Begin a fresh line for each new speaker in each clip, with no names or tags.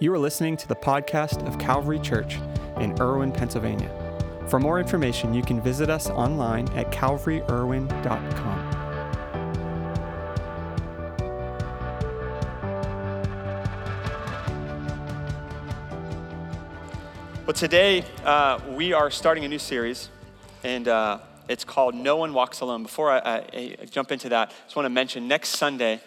You are listening to the podcast of Calvary Church in Irwin, Pennsylvania. For more information, you can visit us online at calvaryirwin.com.
Well, today uh, we are starting a new series, and uh, it's called No One Walks Alone. Before I, I, I jump into that, I just want to mention next Sunday,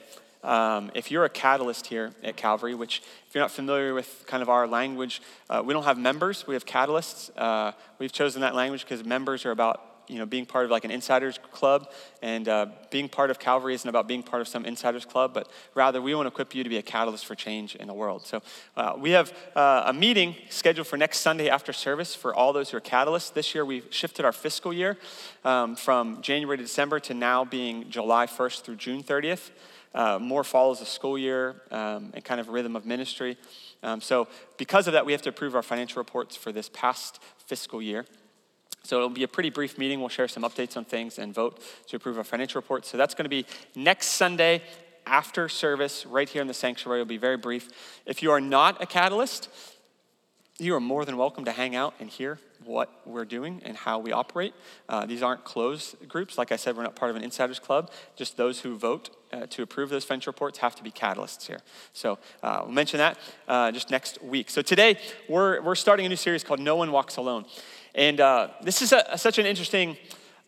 um, if you're a catalyst here at Calvary, which if you're not familiar with kind of our language, uh, we don't have members, we have catalysts. Uh, we've chosen that language because members are about you know, being part of like an insiders club, and uh, being part of Calvary isn't about being part of some insiders club, but rather we want to equip you to be a catalyst for change in the world. So uh, we have uh, a meeting scheduled for next Sunday after service for all those who are catalysts. This year we've shifted our fiscal year um, from January to December to now being July 1st through June 30th uh, more follows the school year um, and kind of rhythm of ministry. Um, so, because of that, we have to approve our financial reports for this past fiscal year. So, it'll be a pretty brief meeting. We'll share some updates on things and vote to approve our financial reports. So, that's going to be next Sunday after service, right here in the sanctuary. It'll be very brief. If you are not a catalyst, you are more than welcome to hang out and hear what we're doing and how we operate. Uh, these aren't closed groups. Like I said, we're not part of an insiders club. Just those who vote uh, to approve those venture reports have to be catalysts here. So uh, we'll mention that uh, just next week. So today, we're, we're starting a new series called No One Walks Alone. And uh, this is a, such an interesting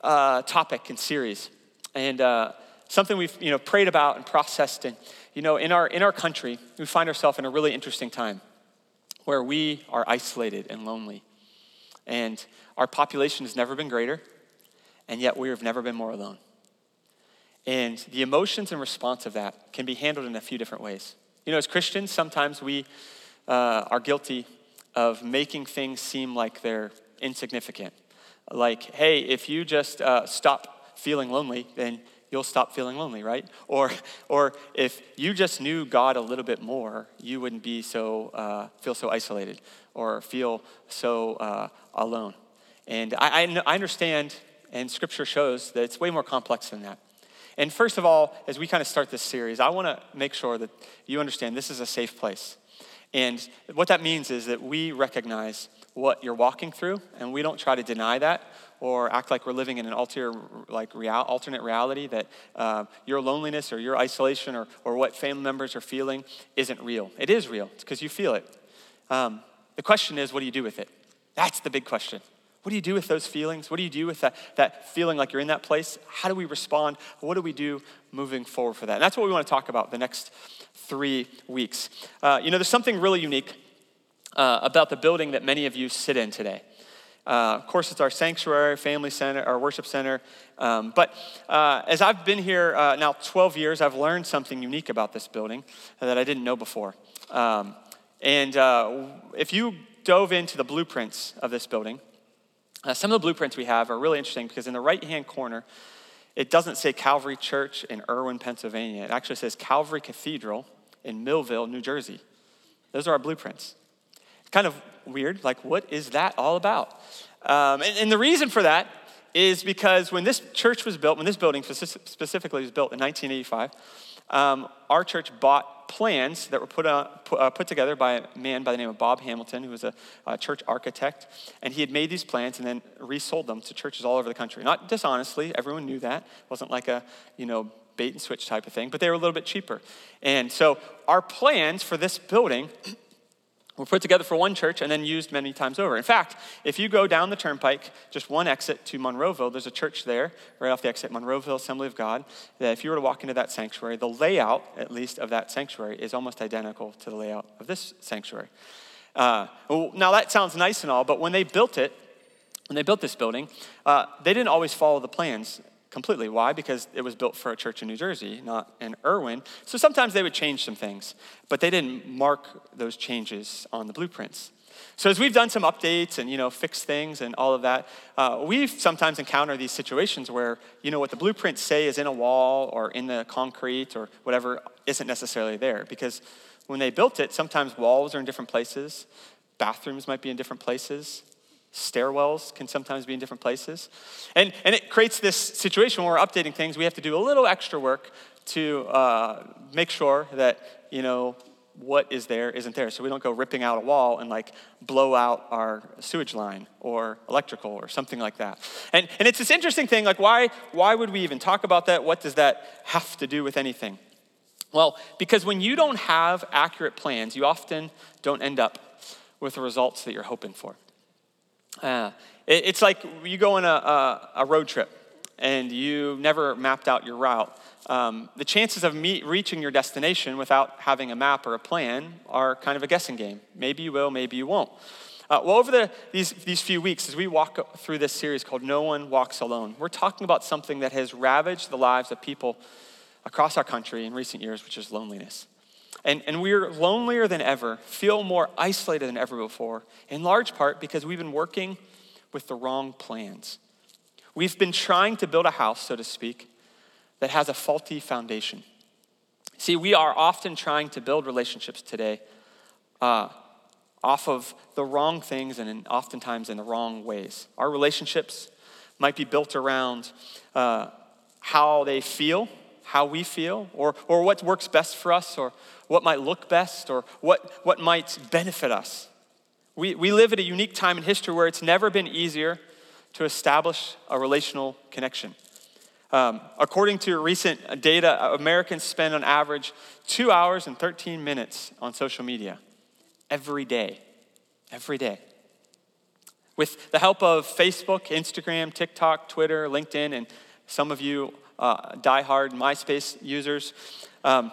uh, topic and series. And something we've you know, prayed about and processed. And, you know, in our, in our country, we find ourselves in a really interesting time where we are isolated and lonely. And our population has never been greater, and yet we have never been more alone. And the emotions and response of that can be handled in a few different ways. You know, as Christians, sometimes we uh, are guilty of making things seem like they're insignificant. Like, hey, if you just uh, stop feeling lonely, then you'll stop feeling lonely, right? Or, or if you just knew God a little bit more, you wouldn't be so uh, feel so isolated or feel so uh, alone. And I, I, I understand, and Scripture shows that it's way more complex than that. And first of all, as we kind of start this series, I want to make sure that you understand this is a safe place. And what that means is that we recognize what you're walking through, and we don't try to deny that or act like we're living in an alter, like real, alternate reality that uh, your loneliness or your isolation or, or what family members are feeling isn't real. It is real. It's because you feel it. Um, the question is, what do you do with it? That's the big question. What do you do with those feelings? What do you do with that, that feeling like you're in that place? How do we respond? What do we do moving forward for that? And that's what we want to talk about the next three weeks. Uh, you know, there's something really unique uh, about the building that many of you sit in today. Uh, of course, it's our sanctuary, family center, our worship center. Um, but uh, as I've been here uh, now 12 years, I've learned something unique about this building that I didn't know before. Um, and uh, if you dove into the blueprints of this building, uh, some of the blueprints we have are really interesting because in the right hand corner, it doesn't say Calvary Church in Irwin, Pennsylvania. It actually says Calvary Cathedral in Millville, New Jersey. Those are our blueprints. Kind of weird. Like, what is that all about? Um, and, and the reason for that is because when this church was built, when this building specifically was built in 1985, um, our church bought plans that were put, on, put, uh, put, together by a man by the name of Bob Hamilton, who was a, a, church architect. And he had made these plans and then resold them to churches all over the country. Not dishonestly, everyone knew that. It wasn't like a, you know, bait and switch type of thing, but they were a little bit cheaper. And so our plans for this building were put together for one church and then used many times over. In fact, if you go down the turnpike, just one exit to Monroeville, there's a church there, right off the exit, Monroeville Assembly of God, that if you were to walk into that sanctuary, the layout, at least, of that sanctuary is almost identical to the layout of this sanctuary. Uh, now, that sounds nice and all, but when they built it, when they built this building, uh, they didn't always follow the plans completely. Why? Because it was built for a church in New Jersey, not in Irwin. So sometimes they would change some things, but they didn't mark those changes on the blueprints. So as we've done some updates and you know fixed things and all of that, uh, we've sometimes encountered these situations where you know what the blueprints say is in a wall or in the concrete or whatever isn't necessarily there because when they built it, sometimes walls are in different places, bathrooms might be in different places, Stairwells can sometimes be in different places. And, and it creates this situation where we're updating things. We have to do a little extra work to uh, make sure that, you know, what is there isn't there. So we don't go ripping out a wall and like blow out our sewage line or electrical or something like that. And, and it's this interesting thing like, why, why would we even talk about that? What does that have to do with anything? Well, because when you don't have accurate plans, you often don't end up with the results that you're hoping for. Uh, it, it's like you go on a, a, a road trip and you never mapped out your route, um, the chances of reaching your destination without having a map or a plan are kind of a guessing game. Maybe you will, maybe you won't. Uh, well, over the, these, these few weeks, as we walk through this series called No One Walks Alone, we're talking about something that has ravaged the lives of people across our country in recent years, which is loneliness. And, and we're lonelier than ever, feel more isolated than ever before, in large part because we've been working with the wrong plans. We've been trying to build a house, so to speak, that has a faulty foundation. See, we are often trying to build relationships today uh, off of the wrong things and in, oftentimes in the wrong ways. Our relationships might be built around uh, how they feel, how we feel, or, or what works best for us, or what might look best, or what, what might benefit us. We, we live at a unique time in history where it's never been easier to establish a relational connection. Um, according to recent data, Americans spend on average two hours and 13 minutes on social media every day. Every day. With the help of Facebook, Instagram, TikTok, Twitter, LinkedIn, and some of you uh, diehard MySpace users, um,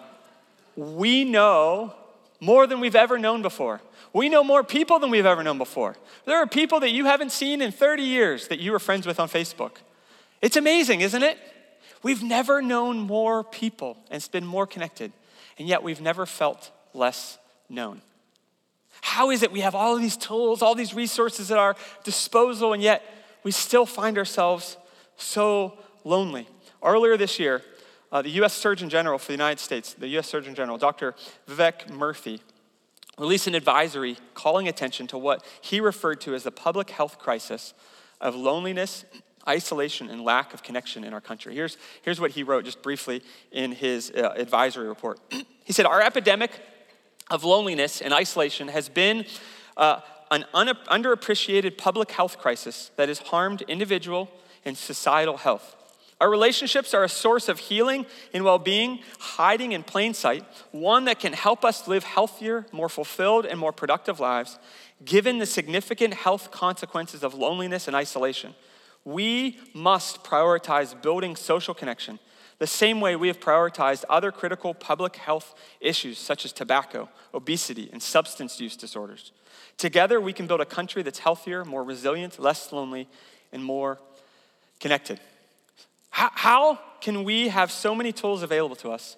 we know more than we've ever known before. We know more people than we've ever known before. There are people that you haven't seen in 30 years that you were friends with on Facebook. It's amazing, isn't it? We've never known more people and it's been more connected, and yet we've never felt less known. How is it we have all of these tools, all these resources at our disposal, and yet we still find ourselves so lonely? Earlier this year, uh, the US Surgeon General for the United States, the US Surgeon General, Dr. Vivek Murthy, released an advisory calling attention to what he referred to as the public health crisis of loneliness, isolation, and lack of connection in our country. Here's, here's what he wrote just briefly in his uh, advisory report. he said, Our epidemic of loneliness and isolation has been uh, an un- underappreciated public health crisis that has harmed individual and societal health. Our relationships are a source of healing and well being, hiding in plain sight, one that can help us live healthier, more fulfilled, and more productive lives, given the significant health consequences of loneliness and isolation. We must prioritize building social connection the same way we have prioritized other critical public health issues such as tobacco, obesity, and substance use disorders. Together, we can build a country that's healthier, more resilient, less lonely, and more connected. How, how can we have so many tools available to us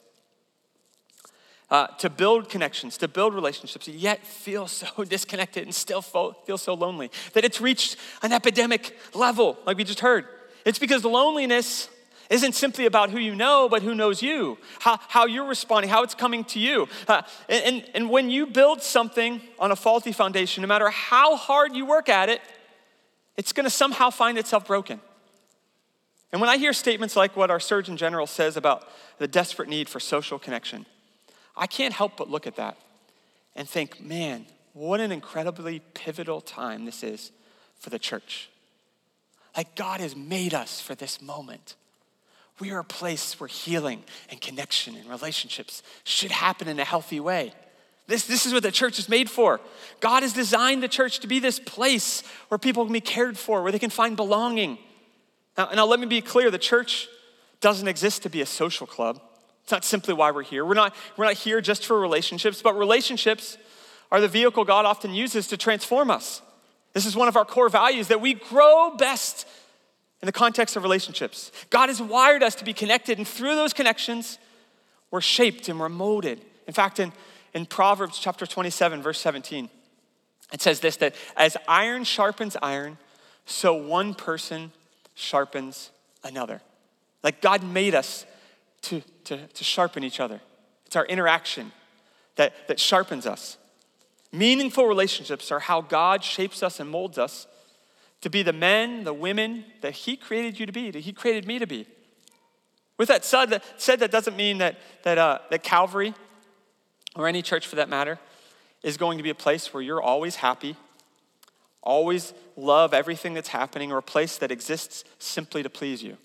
uh, to build connections, to build relationships, yet feel so disconnected and still feel so lonely that it's reached an epidemic level, like we just heard? It's because loneliness isn't simply about who you know, but who knows you, how, how you're responding, how it's coming to you. Uh, and, and when you build something on a faulty foundation, no matter how hard you work at it, it's gonna somehow find itself broken. And when I hear statements like what our Surgeon General says about the desperate need for social connection, I can't help but look at that and think, man, what an incredibly pivotal time this is for the church. Like God has made us for this moment. We are a place where healing and connection and relationships should happen in a healthy way. This, this is what the church is made for. God has designed the church to be this place where people can be cared for, where they can find belonging, now, now, let me be clear the church doesn't exist to be a social club. It's not simply why we're here. We're not, we're not here just for relationships, but relationships are the vehicle God often uses to transform us. This is one of our core values that we grow best in the context of relationships. God has wired us to be connected, and through those connections, we're shaped and we're molded. In fact, in, in Proverbs chapter 27, verse 17, it says this that as iron sharpens iron, so one person sharpens another. Like God made us to, to, to sharpen each other. It's our interaction that, that sharpens us. Meaningful relationships are how God shapes us and molds us to be the men, the women that He created you to be, that He created me to be. With that said, that, said, that doesn't mean that, that, uh, that Calvary or any church for that matter, is going to be a place where you're always happy, always love everything that's happening, or a place that exists simply to please you.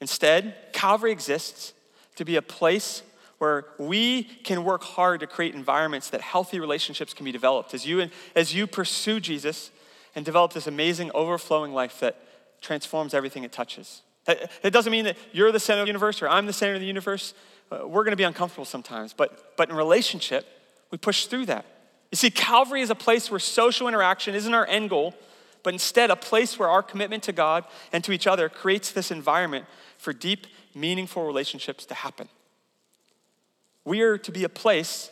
Instead, Calvary exists to be a place where we can work hard to create environments that healthy relationships can be developed as you, as you pursue Jesus and develop this amazing overflowing life that transforms everything it touches. It doesn't mean that you're the center of the universe or I'm the center of the universe. Uh, we're going to be uncomfortable sometimes, but, but in relationship, we push through that. You see, Calvary is a place where social interaction isn't our end goal, but instead a place where our commitment to God and to each other creates this environment for deep, meaningful relationships to happen. We are to be a place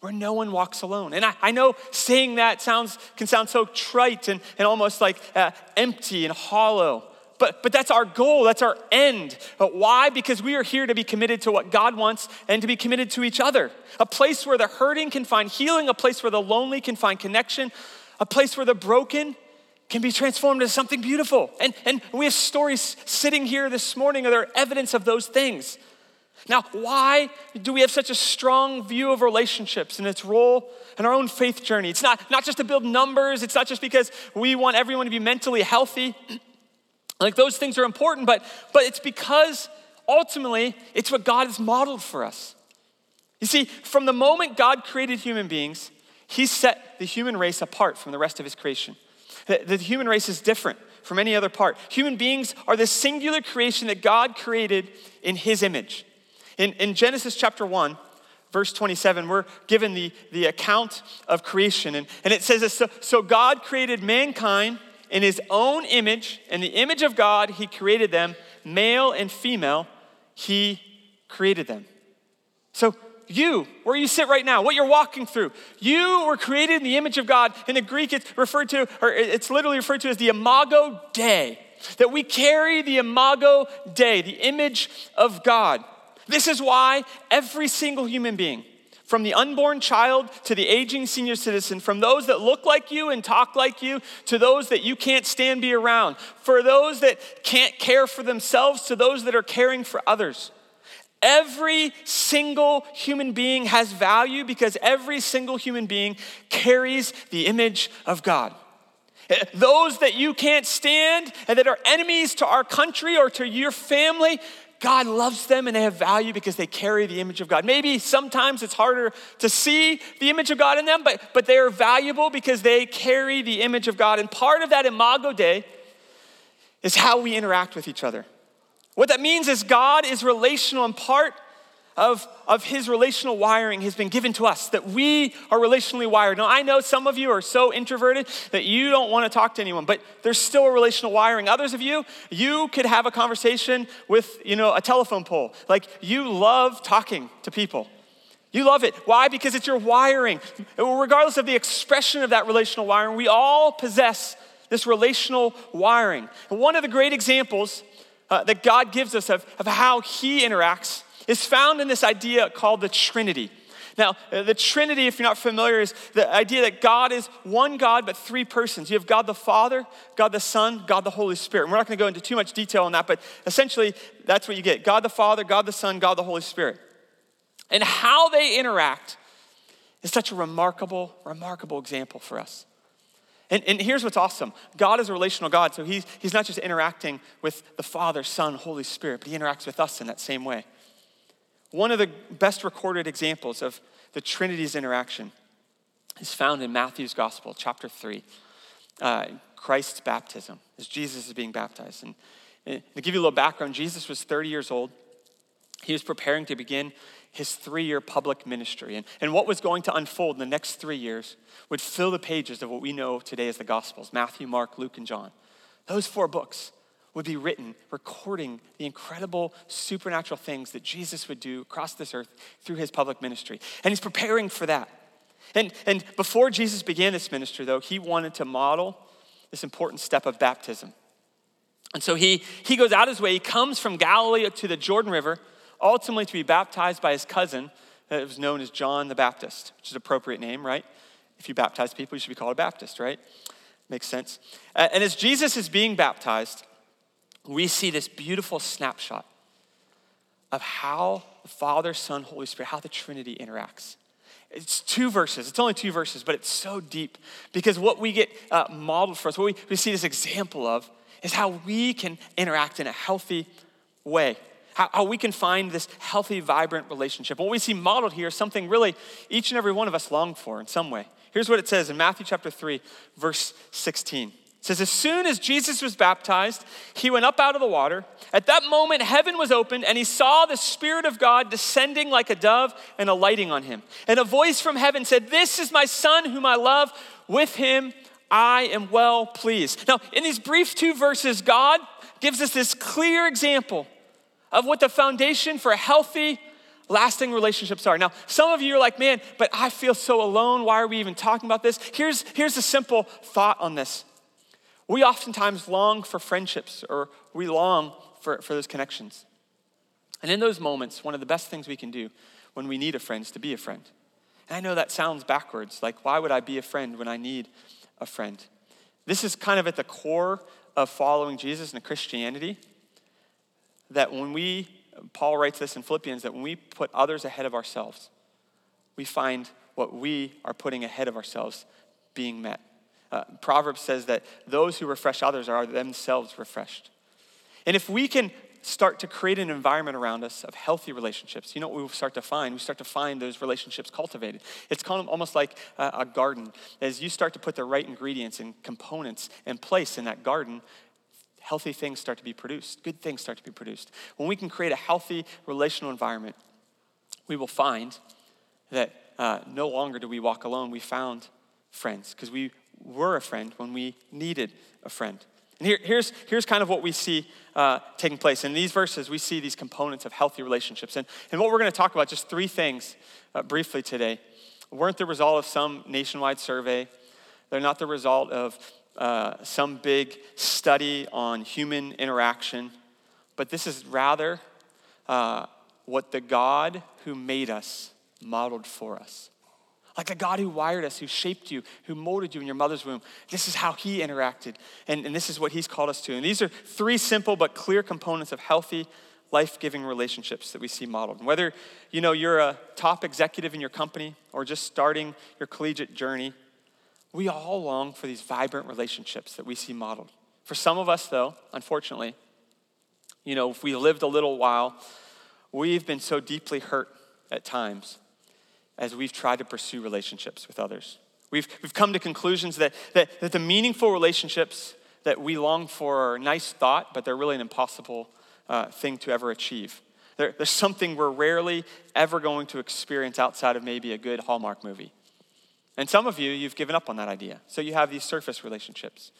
where no one walks alone. And I, I know saying that sounds, can sound so trite and, and almost like uh, empty and hollow. But, but that's our goal, that's our end. But why? Because we are here to be committed to what God wants and to be committed to each other. A place where the hurting can find healing, a place where the lonely can find connection, a place where the broken can be transformed into something beautiful. And, and we have stories sitting here this morning that are evidence of those things. Now, why do we have such a strong view of relationships and its role in our own faith journey? It's not, not just to build numbers, it's not just because we want everyone to be mentally healthy. like those things are important, but, but it's because ultimately it's what God has modeled for us. You see, from the moment God created human beings, He set the human race apart from the rest of His creation. The, the human race is different from any other part. Human beings are the singular creation that God created in His image. In, in Genesis chapter 1, verse 27, we're given the, the account of creation. And, and it says this so, so God created mankind in his own image. In the image of God, he created them, male and female, he created them. So, you, where you sit right now, what you're walking through, you were created in the image of God. In the Greek, it's referred to, or it's literally referred to as the imago Dei, that we carry the imago Dei, the image of God. This is why every single human being, from the unborn child to the aging senior citizen, from those that look like you and talk like you to those that you can't stand be around, for those that can't care for themselves to those that are caring for others. Every single human being has value because every single human being carries the image of God. Eh, those that you can't stand and that are enemies to our country or to your family, God loves them and they have value because they carry the image of God. Maybe sometimes it's harder to see the image of God in them, but, but they are valuable because they carry the image of God. And part of that imago Dei is how we interact with each other. What that means is God is relational and part of, of his relational wiring has been given to us, that we are relationally wired. Now, I know some of you are so introverted that you don't want to talk to anyone, but there's still a relational wiring. Others of you, you could have a conversation with, you know, a telephone pole. Like, you love talking to people. You love it. Why? Because it's your wiring. Regardless of the expression of that relational wiring, we all possess this relational wiring. And one of the great examples uh, that God gives us of, of how He interacts is found in this idea called the Trinity. Now, uh, the Trinity, if you're not familiar, is the idea that God is one God, but three persons. You have God the Father, God the Son, God the Holy Spirit. And we're not going to go into too much detail on that, but essentially, that's what you get God the Father, God the Son, God the Holy Spirit. And how they interact is such a remarkable, remarkable example for us. And, and here's what's awesome God is a relational God, so he's, he's not just interacting with the Father, Son, Holy Spirit, but He interacts with us in that same way. One of the best recorded examples of the Trinity's interaction is found in Matthew's Gospel, chapter 3, uh, Christ's baptism, as Jesus is being baptized. And, and to give you a little background, Jesus was 30 years old. He was preparing to begin his three year public ministry. And, and what was going to unfold in the next three years would fill the pages of what we know today as the Gospels Matthew, Mark, Luke, and John. Those four books would be written recording the incredible supernatural things that Jesus would do across this earth through his public ministry. And he's preparing for that. And, and before Jesus began this ministry, though, he wanted to model this important step of baptism. And so he, he goes out his way, he comes from Galilee to the Jordan River, ultimately to be baptized by his cousin, that was known as John the Baptist, which is an appropriate name, right? If you baptize people, you should be called a Baptist, right? Makes sense. And as Jesus is being baptized, we see this beautiful snapshot of how the Father, Son, Holy Spirit, how the Trinity interacts. It's two verses. It's only two verses, but it's so deep because what we get uh, modeled for us, what we, we see this example of, is how we can interact in a healthy way. How, how we can find this healthy, vibrant relationship. What we see modeled here is something really each and every one of us long for in some way. Here's what it says in Matthew chapter 3, verse 16. It says, As soon as Jesus was baptized, he went up out of the water. At that moment, heaven was opened, and he saw the Spirit of God descending like a dove and alighting on him. And a voice from heaven said, This is my Son whom I love. With him I am well pleased. Now, in these brief two verses, God gives us this clear example of what the foundation for healthy, lasting relationships are. Now, some of you are like, man, but I feel so alone. Why are we even talking about this? Here's, here's a simple thought on this we oftentimes long for friendships or we long for, for those connections. And in those moments, one of the best things we can do when we need a friend is to be a friend. And I know that sounds backwards. Like, why would I be a friend when I need a friend? This is kind of at the core of following Jesus and Christianity. That when we, Paul writes this in Philippians, that when we put others ahead of ourselves, we find what we are putting ahead of ourselves being met. Uh, Proverbs says that those who refresh others are themselves refreshed. And if we can start to create an environment around us of healthy relationships, you know what we will start to find? We start to find those relationships cultivated. It's kind of almost like a, a garden. As you start to put the right ingredients and components in place in that garden, healthy things start to be produced, good things start to be produced. When we can create a healthy relational environment, we will find that uh, no longer do we walk alone. We found friends because we were a friend when we needed a friend. And here, here's, here's kind of what we see uh, taking place. In these verses, we see these components of healthy relationships. And, and what we're going to talk about, just three things uh, briefly today, weren't the result of some nationwide survey. They're not the result of uh, some big study on human interaction, but this is rather uh, what the God who made us modeled for us. Like the God who wired us, who shaped you, who molded you in your mother's womb. This is how he interacted, and, and this is what he's called us to. And these are three simple but clear components of healthy, life-giving relationships that we see modeled. And whether you know you're a top executive in your company or just starting your collegiate journey, we all long for these vibrant relationships that we see modeled. For some of us, though, unfortunately, you know, if we lived a little while, we've been so deeply hurt at times as we've tried to pursue relationships with others. We've, we've come to conclusions that, that, that the meaningful relationships that we long for are nice thought, but they're really an impossible uh, thing to ever achieve. There, there's something we're rarely ever going to experience outside of maybe a good Hallmark movie. And some of you, you've given up on that idea. So you have these surface relationships.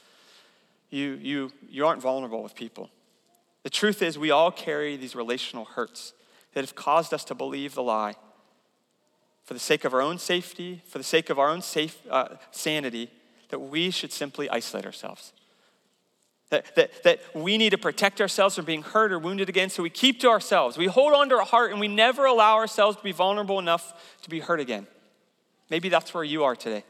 You, you, you aren't vulnerable with people. The truth is, we all carry these relational hurts that have caused us to believe the lie for the sake of our own safety, for the sake of our own safe, uh, sanity, that we should simply isolate ourselves. That, that, that we need to protect ourselves from being hurt or wounded again, so we keep to ourselves. We hold on to our heart and we never allow ourselves to be vulnerable enough to be hurt again. Maybe that's where you are today.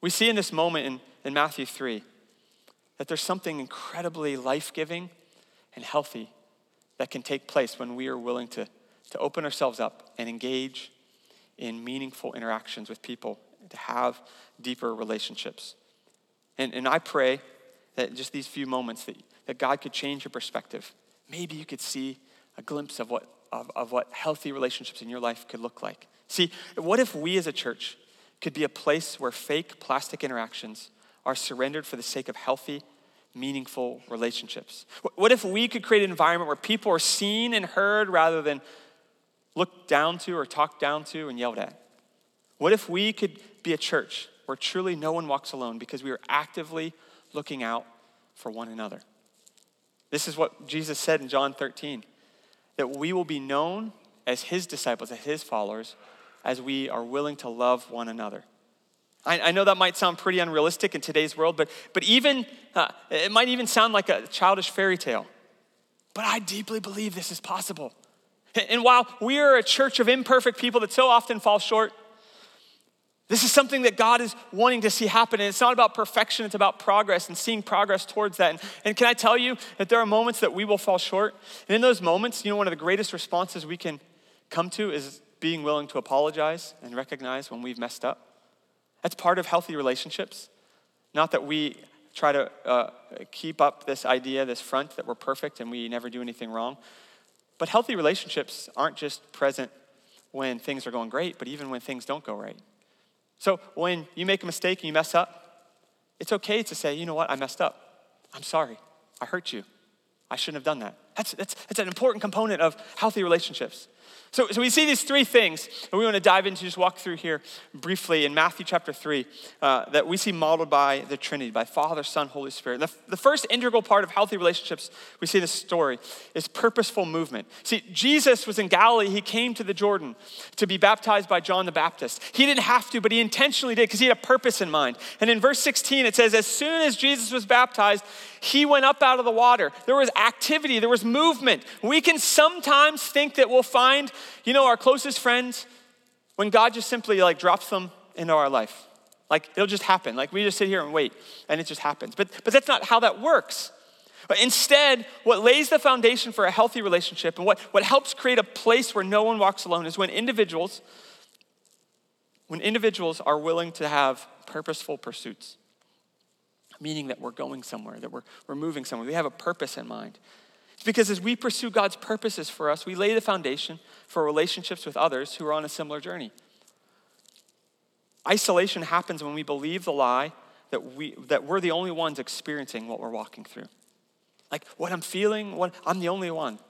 We see in this moment in, in Matthew 3 that there's something incredibly life giving and healthy that can take place when we are willing to to open ourselves up and engage in meaningful interactions with people, to have deeper relationships. And, and I pray that just these few moments that, that God could change your perspective. Maybe you could see a glimpse of what, of, of what healthy relationships in your life could look like. See, what if we as a church could be a place where fake plastic interactions are surrendered for the sake of healthy, meaningful relationships? What if we could create an environment where people are seen and heard rather than looked down to or talked down to and yelled at? What if we could be a church where truly no one walks alone because we are actively looking out for one another? This is what Jesus said in John 13 that we will be known as his disciples, as his followers, as we are willing to love one another. I, I know that might sound pretty unrealistic in today's world, but, but even, uh, it might even sound like a childish fairy tale. But I deeply believe this is possible. And while we are a church of imperfect people that so often fall short, this is something that God is wanting to see happen. And it's not about perfection, it's about progress and seeing progress towards that. And, and, can I tell you that there are moments that we will fall short? And in those moments, you know, one of the greatest responses we can come to is being willing to apologize and recognize when we've messed up. That's part of healthy relationships. Not that we try to uh, keep up this idea, this front that we're perfect and we never do anything wrong. But healthy relationships aren't just present when things are going great, but even when things don't go right. So when you make a mistake and you mess up, it's okay to say, you know what, I messed up. I'm sorry. I hurt you. I shouldn't have done that. That's, that's, that's an important component of healthy relationships. So, so we see these three things, and we want to dive into just walk through here briefly in Matthew chapter 3 uh, that we see modeled by the Trinity, by Father, Son, Holy Spirit. The, the first integral part of healthy relationships we see in this story is purposeful movement. See, Jesus was in Galilee. He came to the Jordan to be baptized by John the Baptist. He didn't have to, but he intentionally did because he had a purpose in mind. And in verse 16, it says, As soon as Jesus was baptized, he went up out of the water. There was activity, there was movement. We can sometimes think that we'll find you know, our closest friends, when God just simply like drops them into our life, like it'll just happen. Like we just sit here and wait, and it just happens. But, but that's not how that works. But instead, what lays the foundation for a healthy relationship and what, what helps create a place where no one walks alone is when individuals, when individuals are willing to have purposeful pursuits. Meaning that we're going somewhere, that we're, we're moving somewhere. We have a purpose in mind. Because as we pursue God's purposes for us, we lay the foundation for relationships with others who are on a similar journey. Isolation happens when we believe the lie that, we, that we're the only ones experiencing what we're walking through. Like what I'm feeling, what, I'm the only one.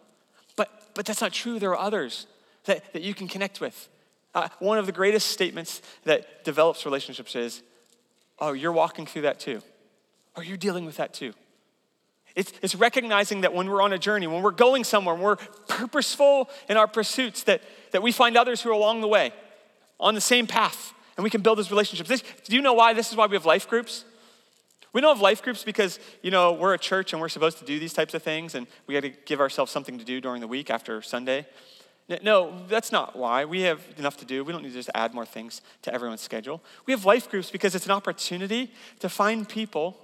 But, but that's not true. There are others that, that you can connect with. Uh, one of the greatest statements that develops relationships is, oh, you're walking through that too. Or you're dealing with that too. It's, it's recognizing that when we're on a journey, when we're going somewhere, when we're purposeful in our pursuits, that, that we find others who are along the way, on the same path, and we can build those relationships. This, do you know why this is why we have life groups? We don't have life groups because, you know, we're a church and we're supposed to do these types of things and we got to give ourselves something to do during the week after Sunday. No, that's not why. We have enough to do. We don't need to just add more things to everyone's schedule. We have life groups because it's an opportunity to find people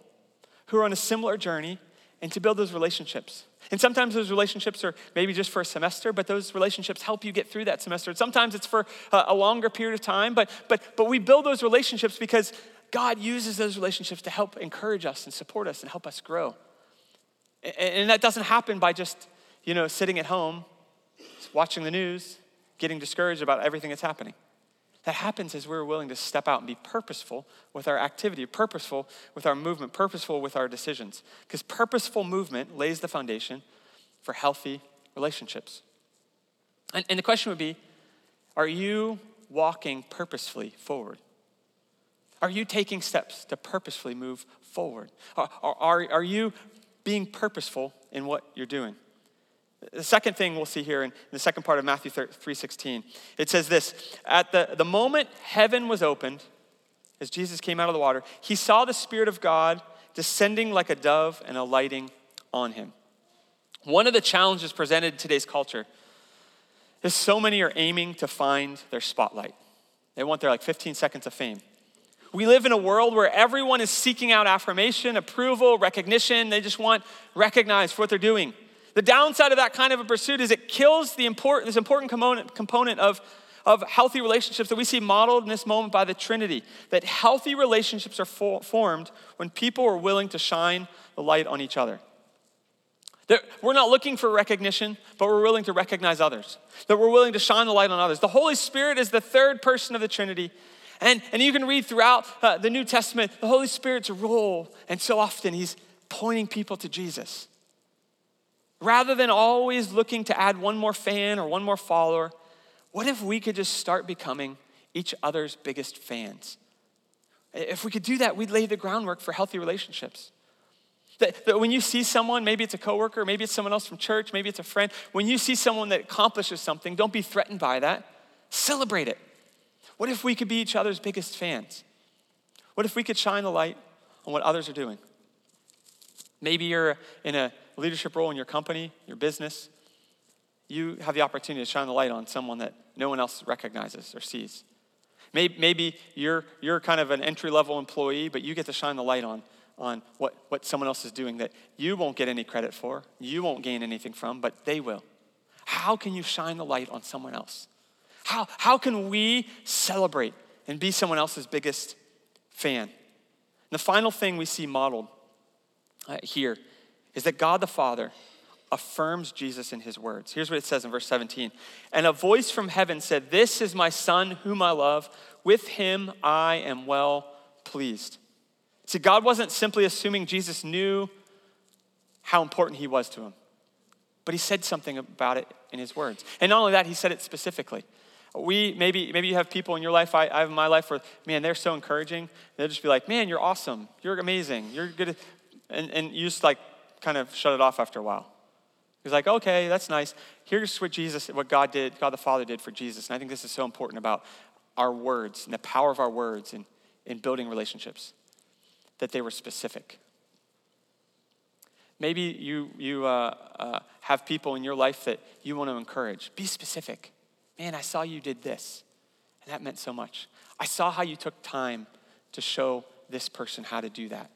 who are on a similar journey and to build those relationships. And sometimes those relationships are maybe just for a semester, but those relationships help you get through that semester. sometimes it's for a longer period of time, but, but, but we build those relationships because God uses those relationships to help encourage us and support us and help us grow. And that doesn't happen by just, you know, sitting at home, watching the news, getting discouraged about everything that's happening. That happens as we're willing to step out and be purposeful with our activity, purposeful with our movement, purposeful with our decisions. Because purposeful movement lays the foundation for healthy relationships. And, and the question would be are you walking purposefully forward? Are you taking steps to purposefully move forward? Are, are, are you being purposeful in what you're doing? The second thing we'll see here in the second part of Matthew 3:16, it says this: At the, the moment heaven was opened, as Jesus came out of the water, he saw the Spirit of God descending like a dove and alighting on him. One of the challenges presented in today's culture is so many are aiming to find their spotlight. They want their like 15 seconds of fame. We live in a world where everyone is seeking out affirmation, approval, recognition. They just want recognized for what they're doing. The downside of that kind of a pursuit is it kills the important, this important component, component of, of healthy relationships that we see modeled in this moment by the Trinity. That healthy relationships are for, formed when people are willing to shine the light on each other. That we're not looking for recognition, but we're willing to recognize others. That we're willing to shine the light on others. The Holy Spirit is the third person of the Trinity. And, and you can read throughout uh, the New Testament the Holy Spirit's role, and so often he's pointing people to Jesus. Rather than always looking to add one more fan or one more follower, what if we could just start becoming each other's biggest fans? If we could do that, we'd lay the groundwork for healthy relationships. That, that, when you see someone, maybe it's a coworker, maybe it's someone else from church, maybe it's a friend, when you see someone that accomplishes something, don't be threatened by that. Celebrate it. What if we could be each other's biggest fans? What if we could shine the light on what others are doing? Maybe you're in a leadership role in your company, your business. You have the opportunity to shine the light on someone that no one else recognizes or sees. Maybe, maybe you're, you're kind of an entry level employee, but you get to shine the light on, on what, what someone else is doing that you won't get any credit for, you won't gain anything from, but they will. How can you shine the light on someone else? How, how can we celebrate and be someone else's biggest fan? And the final thing we see modeled uh, here is that God the Father affirms Jesus in his words. Here's what it says in verse 17 And a voice from heaven said, This is my Son whom I love. With him I am well pleased. See, God wasn't simply assuming Jesus knew how important he was to him, but he said something about it in his words. And not only that, he said it specifically. We maybe maybe you have people in your life. I, I have in my life where man, they're so encouraging. They'll just be like, "Man, you're awesome. You're amazing. You're good." And and you just like kind of shut it off after a while. He's like, "Okay, that's nice. Here's what Jesus, what God did, God the Father did for Jesus." And I think this is so important about our words and the power of our words in, in building relationships, that they were specific. Maybe you, you uh, uh, have people in your life that you want to encourage. Be specific. Man, I saw you did this, and that meant so much. I saw how you took time to show this person how to do that.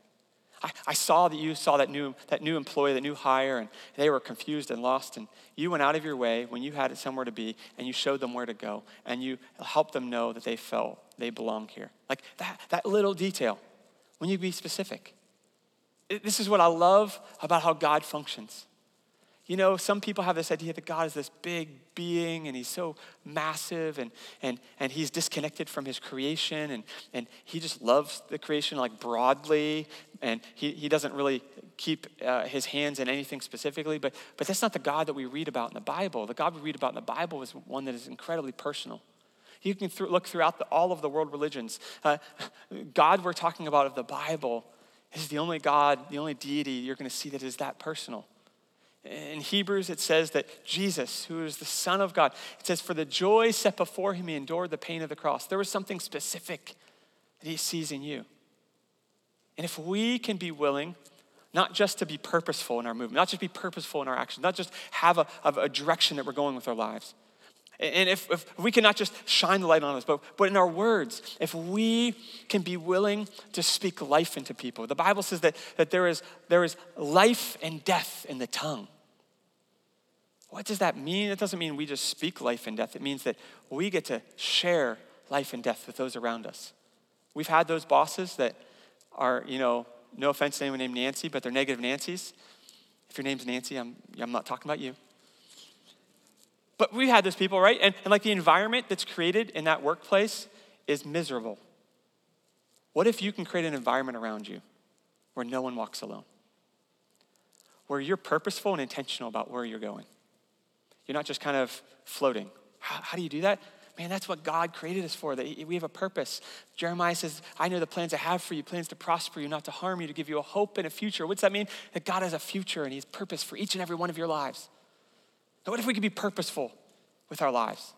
I, I saw that you saw that new, that new employee, that new hire, and they were confused and lost. And you went out of your way when you had it somewhere to be, and you showed them where to go, and you helped them know that they felt they belong here. Like that, that little detail, when you be specific. It, this is what I love about how God functions. You know, some people have this idea that God is this big being and he's so massive and, and, and he's disconnected from his creation and, and he just loves the creation like broadly and he, he doesn't really keep uh, his hands in anything specifically. But, but that's not the God that we read about in the Bible. The God we read about in the Bible is one that is incredibly personal. You can th- look throughout the, all of the world religions. Uh, God we're talking about of the Bible is the only God, the only deity you're going to see that is that personal. In Hebrews, it says that Jesus, who is the Son of God, it says, for the joy set before him, he endured the pain of the cross. There was something specific that he sees in you. And if we can be willing, not just to be purposeful in our movement, not just be purposeful in our actions, not just have a, a direction that we're going with our lives, and if, if we can not just shine the light on us, but, but in our words, if we can be willing to speak life into people. The Bible says that, that there, is, there is life and death in the tongue. What does that mean? It doesn't mean we just speak life and death. It means that we get to share life and death with those around us. We've had those bosses that are, you know, no offense to anyone named Nancy, but they're negative Nancy's. If your name's Nancy, I'm, I'm not talking about you. But we've had those people, right? And, and like the environment that's created in that workplace is miserable. What if you can create an environment around you where no one walks alone? Where you're purposeful and intentional about where you're going. You're not just kind of floating. How, how do you do that? Man, that's what God created us for, that we have a purpose. Jeremiah says, I know the plans I have for you, plans to prosper you, not to harm you, to give you a hope and a future. What's that mean? That God has a future and He has purpose for each and every one of your lives. Now, what if we could be purposeful with our lives?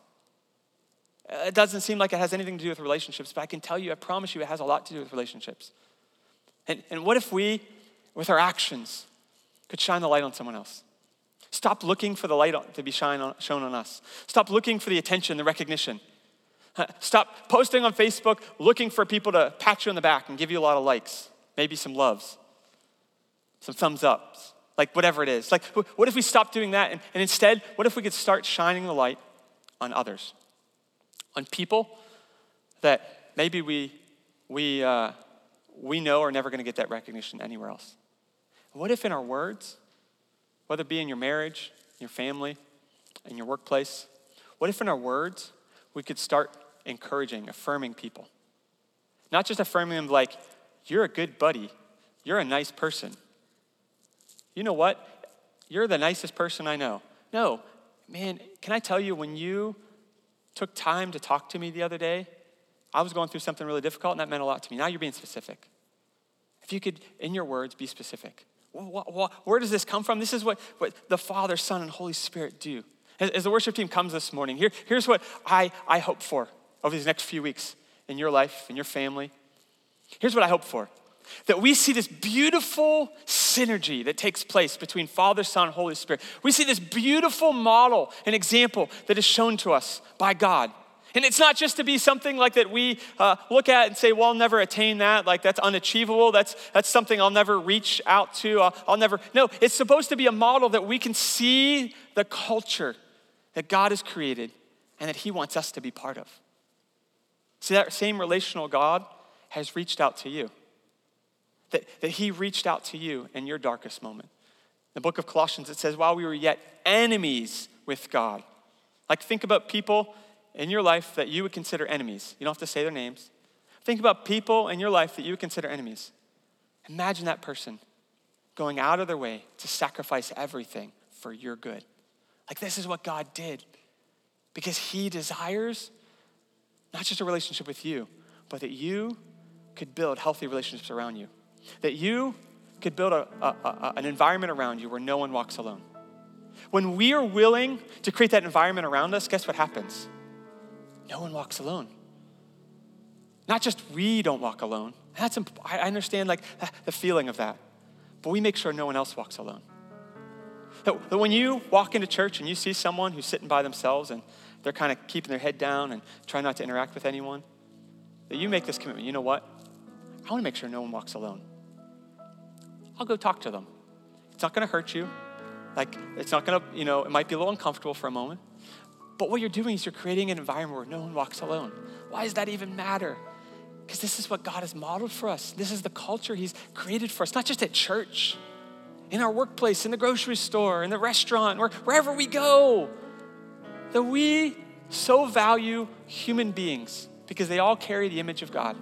Uh, it doesn't seem like it has anything to do with relationships, but I can tell you, I promise you, it has a lot to do with relationships. And, and what if we, with our actions, could shine the light on someone else? Stop looking for the light to be shine on, shown on us. Stop looking for the attention, the recognition. Stop posting on Facebook looking for people to pat you on the back and give you a lot of likes, maybe some loves, some thumbs ups, like whatever it is. Like, what if we stop doing that and, and instead, what if we could start shining the light on others, on people that maybe we, we, uh, we know are never going to get that recognition anywhere else? What if in our words, whether it be in your marriage, your family, in your workplace, what if in our words we could start encouraging, affirming people? Not just affirming them like, you're a good buddy, you're a nice person. You know what? You're the nicest person I know. No, man, can I tell you, when you took time to talk to me the other day, I was going through something really difficult and that meant a lot to me. Now you're being specific. If you could, in your words, be specific. Where does this come from? This is what, what the Father, Son, and Holy Spirit do. As, as the worship team comes this morning, here, here's what I, I hope for over these next few weeks in your life, in your family. Here's what I hope for that we see this beautiful synergy that takes place between Father, Son, Holy Spirit. We see this beautiful model and example that is shown to us by God and it's not just to be something like that we uh, look at and say, well, I'll never attain that. Like that's unachievable. That's, that's something I'll never reach out to. I'll, I'll never. No, it's supposed to be a model that we can see the culture that God has created and that He wants us to be part of. See, that same relational God has reached out to you. That, that He reached out to you in your darkest moment. In the book of Colossians, it says, while we were yet enemies with God. Like, think about people in your life that you would consider enemies. You don't have to say their names. Think about people in your life that you would consider enemies. Imagine that person going out of their way to sacrifice everything for your good. Like, this is what God did because He desires not just a relationship with you, but that you could build healthy relationships around you, that you could build a, a, a, an environment around you where no one walks alone. When we are willing to create that environment around us, guess what happens? No one walks alone. Not just we don't walk alone. That's I understand like the feeling of that, but we make sure no one else walks alone. That when you walk into church and you see someone who's sitting by themselves and they're kind of keeping their head down and trying not to interact with anyone, that you make this commitment. You know what? I want to make sure no one walks alone. I'll go talk to them. It's not going to hurt you. Like, it's not going to, you know, it might be a little uncomfortable for a moment. But what you're doing is you're creating an environment where no one walks alone. Why does that even matter? Because this is what God has modeled for us. This is the culture He's created for us, not just at church, in our workplace, in the grocery store, in the restaurant, or wherever we go. That we so value human beings because they all carry the image of God.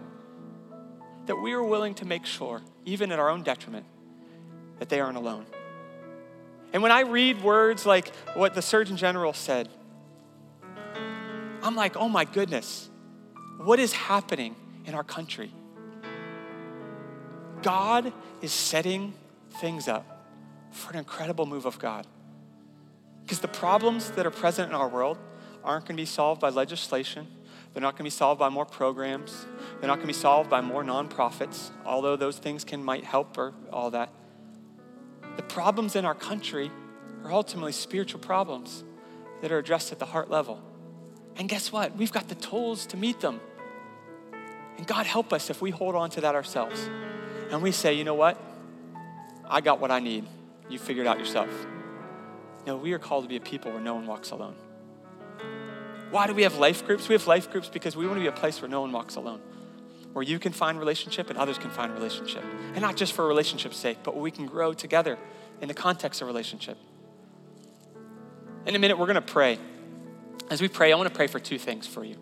That we are willing to make sure, even at our own detriment, that they aren't alone. And when I read words like what the Surgeon General said, I'm like, oh my goodness, what is happening in our country? God is setting things up for an incredible move of God. Because the problems that are present in our world aren't going to be solved by legislation. They're not going to be solved by more programs. They're not going to be solved by more nonprofits, although those things can might help or all that. The problems in our country are ultimately spiritual problems that are addressed at the heart level. And guess what? We've got the tools to meet them. And God help us if we hold on to that ourselves. And we say, you know what? I got what I need. You figure it out yourself. No, we are called to be a people where no one walks alone. Why do we have life groups? We have life groups because we want to be a place where no one walks alone, where you can find relationship and others can find relationship. And not just for relationship's sake, but where we can grow together in the context of relationship. In a minute, we're going to pray. As we pray, I want to pray for two things for you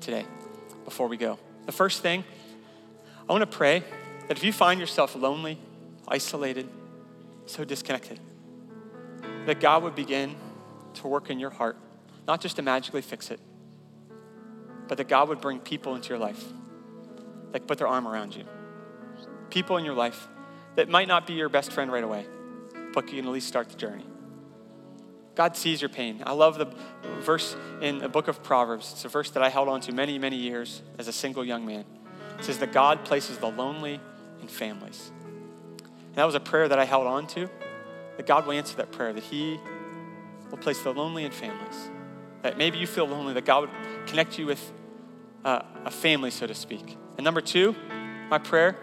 today before we go. The first thing, I want to pray that if you find yourself lonely, isolated, so disconnected, that God would begin to work in your heart, not just to magically fix it, but that God would bring people into your life that put their arm around you. People in your life that might not be your best friend right away, but can at least start the journey. God sees your pain. I love the verse in the book of Proverbs. It's a verse that I held on to many, many years as a single young man. It says that God places the lonely in families. And that was a prayer that I held on to, that God will answer that prayer, that He will place the lonely in families. That maybe you feel lonely, that God would connect you with uh, a family, so to speak. And number two, my prayer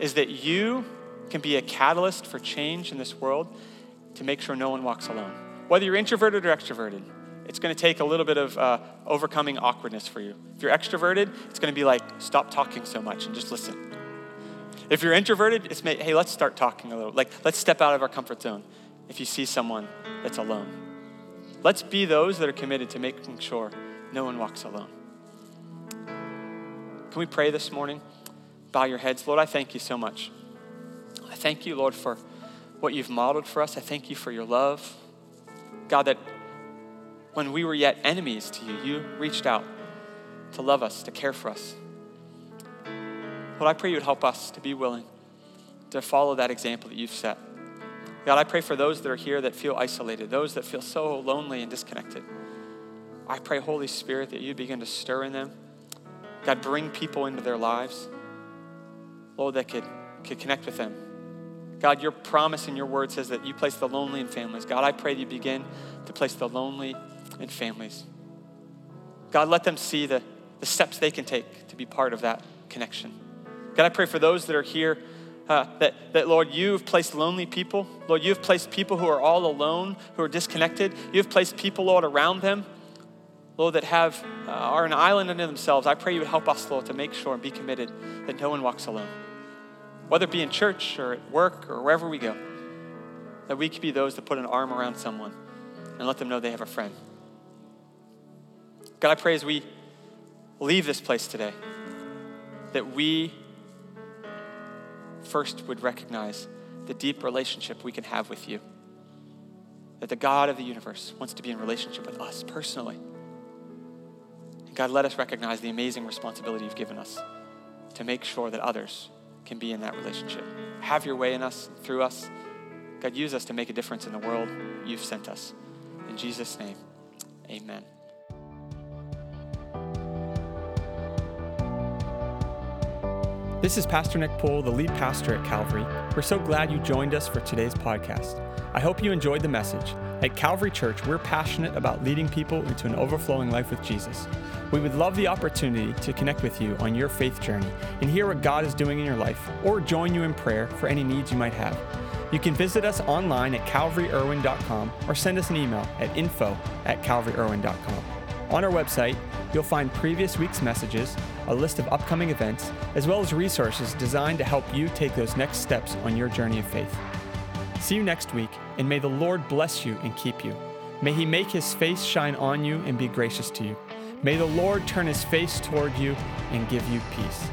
is that you can be a catalyst for change in this world to make sure no one walks alone. Whether you're introverted or extroverted, it's going to take a little bit of uh, overcoming awkwardness for you. If you're extroverted, it's going to be like, stop talking so much and just listen. If you're introverted, it's hey, let's start talking a little. Like, let's step out of our comfort zone if you see someone that's alone. Let's be those that are committed to making sure no one walks alone. Can we pray this morning? Bow your heads. Lord, I thank you so much. I thank you, Lord, for what you've modeled for us. I thank you for your love. God, that when we were yet enemies to you, you reached out to love us, to care for us. Lord, I pray you would help us to be willing to follow that example that you've set. God, I pray for those that are here that feel isolated, those that feel so lonely and disconnected. I pray, Holy Spirit, that you begin to stir in them. God, bring people into their lives, Lord, that could, could connect with them. God, your promise in your word says that you place the lonely in families. God, I pray that you begin to place the lonely in families. God, let them see the, the steps they can take to be part of that connection. God, I pray for those that are here uh, that, that, Lord, you've placed lonely people. Lord, you've placed people who are all alone, who are disconnected. You've placed people, Lord, around them Lord, that have uh, are an island unto themselves. I pray you would help us, Lord, to make sure and be committed that no one walks alone. Whether it be in church or at work or wherever we go, that we could be those that put an arm around someone and let them know they have a friend. God, I pray as we leave this place today that we first would recognize the deep relationship we can have with you. That the God of the universe wants to be in relationship with us personally. And God, let us recognize the amazing responsibility you've given us to make sure that others can be in that relationship. Have your way in us, through us. God, use us to make a difference in the world you've sent us. In Jesus' name, amen.
This is Pastor Nick Poole, the lead pastor at Calvary. We're so glad you joined us for today's podcast. I hope you enjoyed the message. At Calvary Church, we're passionate about leading people into an overflowing life with Jesus. We would love the opportunity to connect with you on your faith journey and hear what God is doing in your life or join you in prayer for any needs you might have. You can visit us online at calvaryirwin.com or send us an email at info at calvaryirwin.com. On our website, you'll find previous week's messages, a list of upcoming events, as well as resources designed to help you take those next steps on your journey of faith. See you next week, and may the Lord bless you and keep you. May he make his face shine on you and be gracious to you. May the Lord turn his face toward you and give you peace.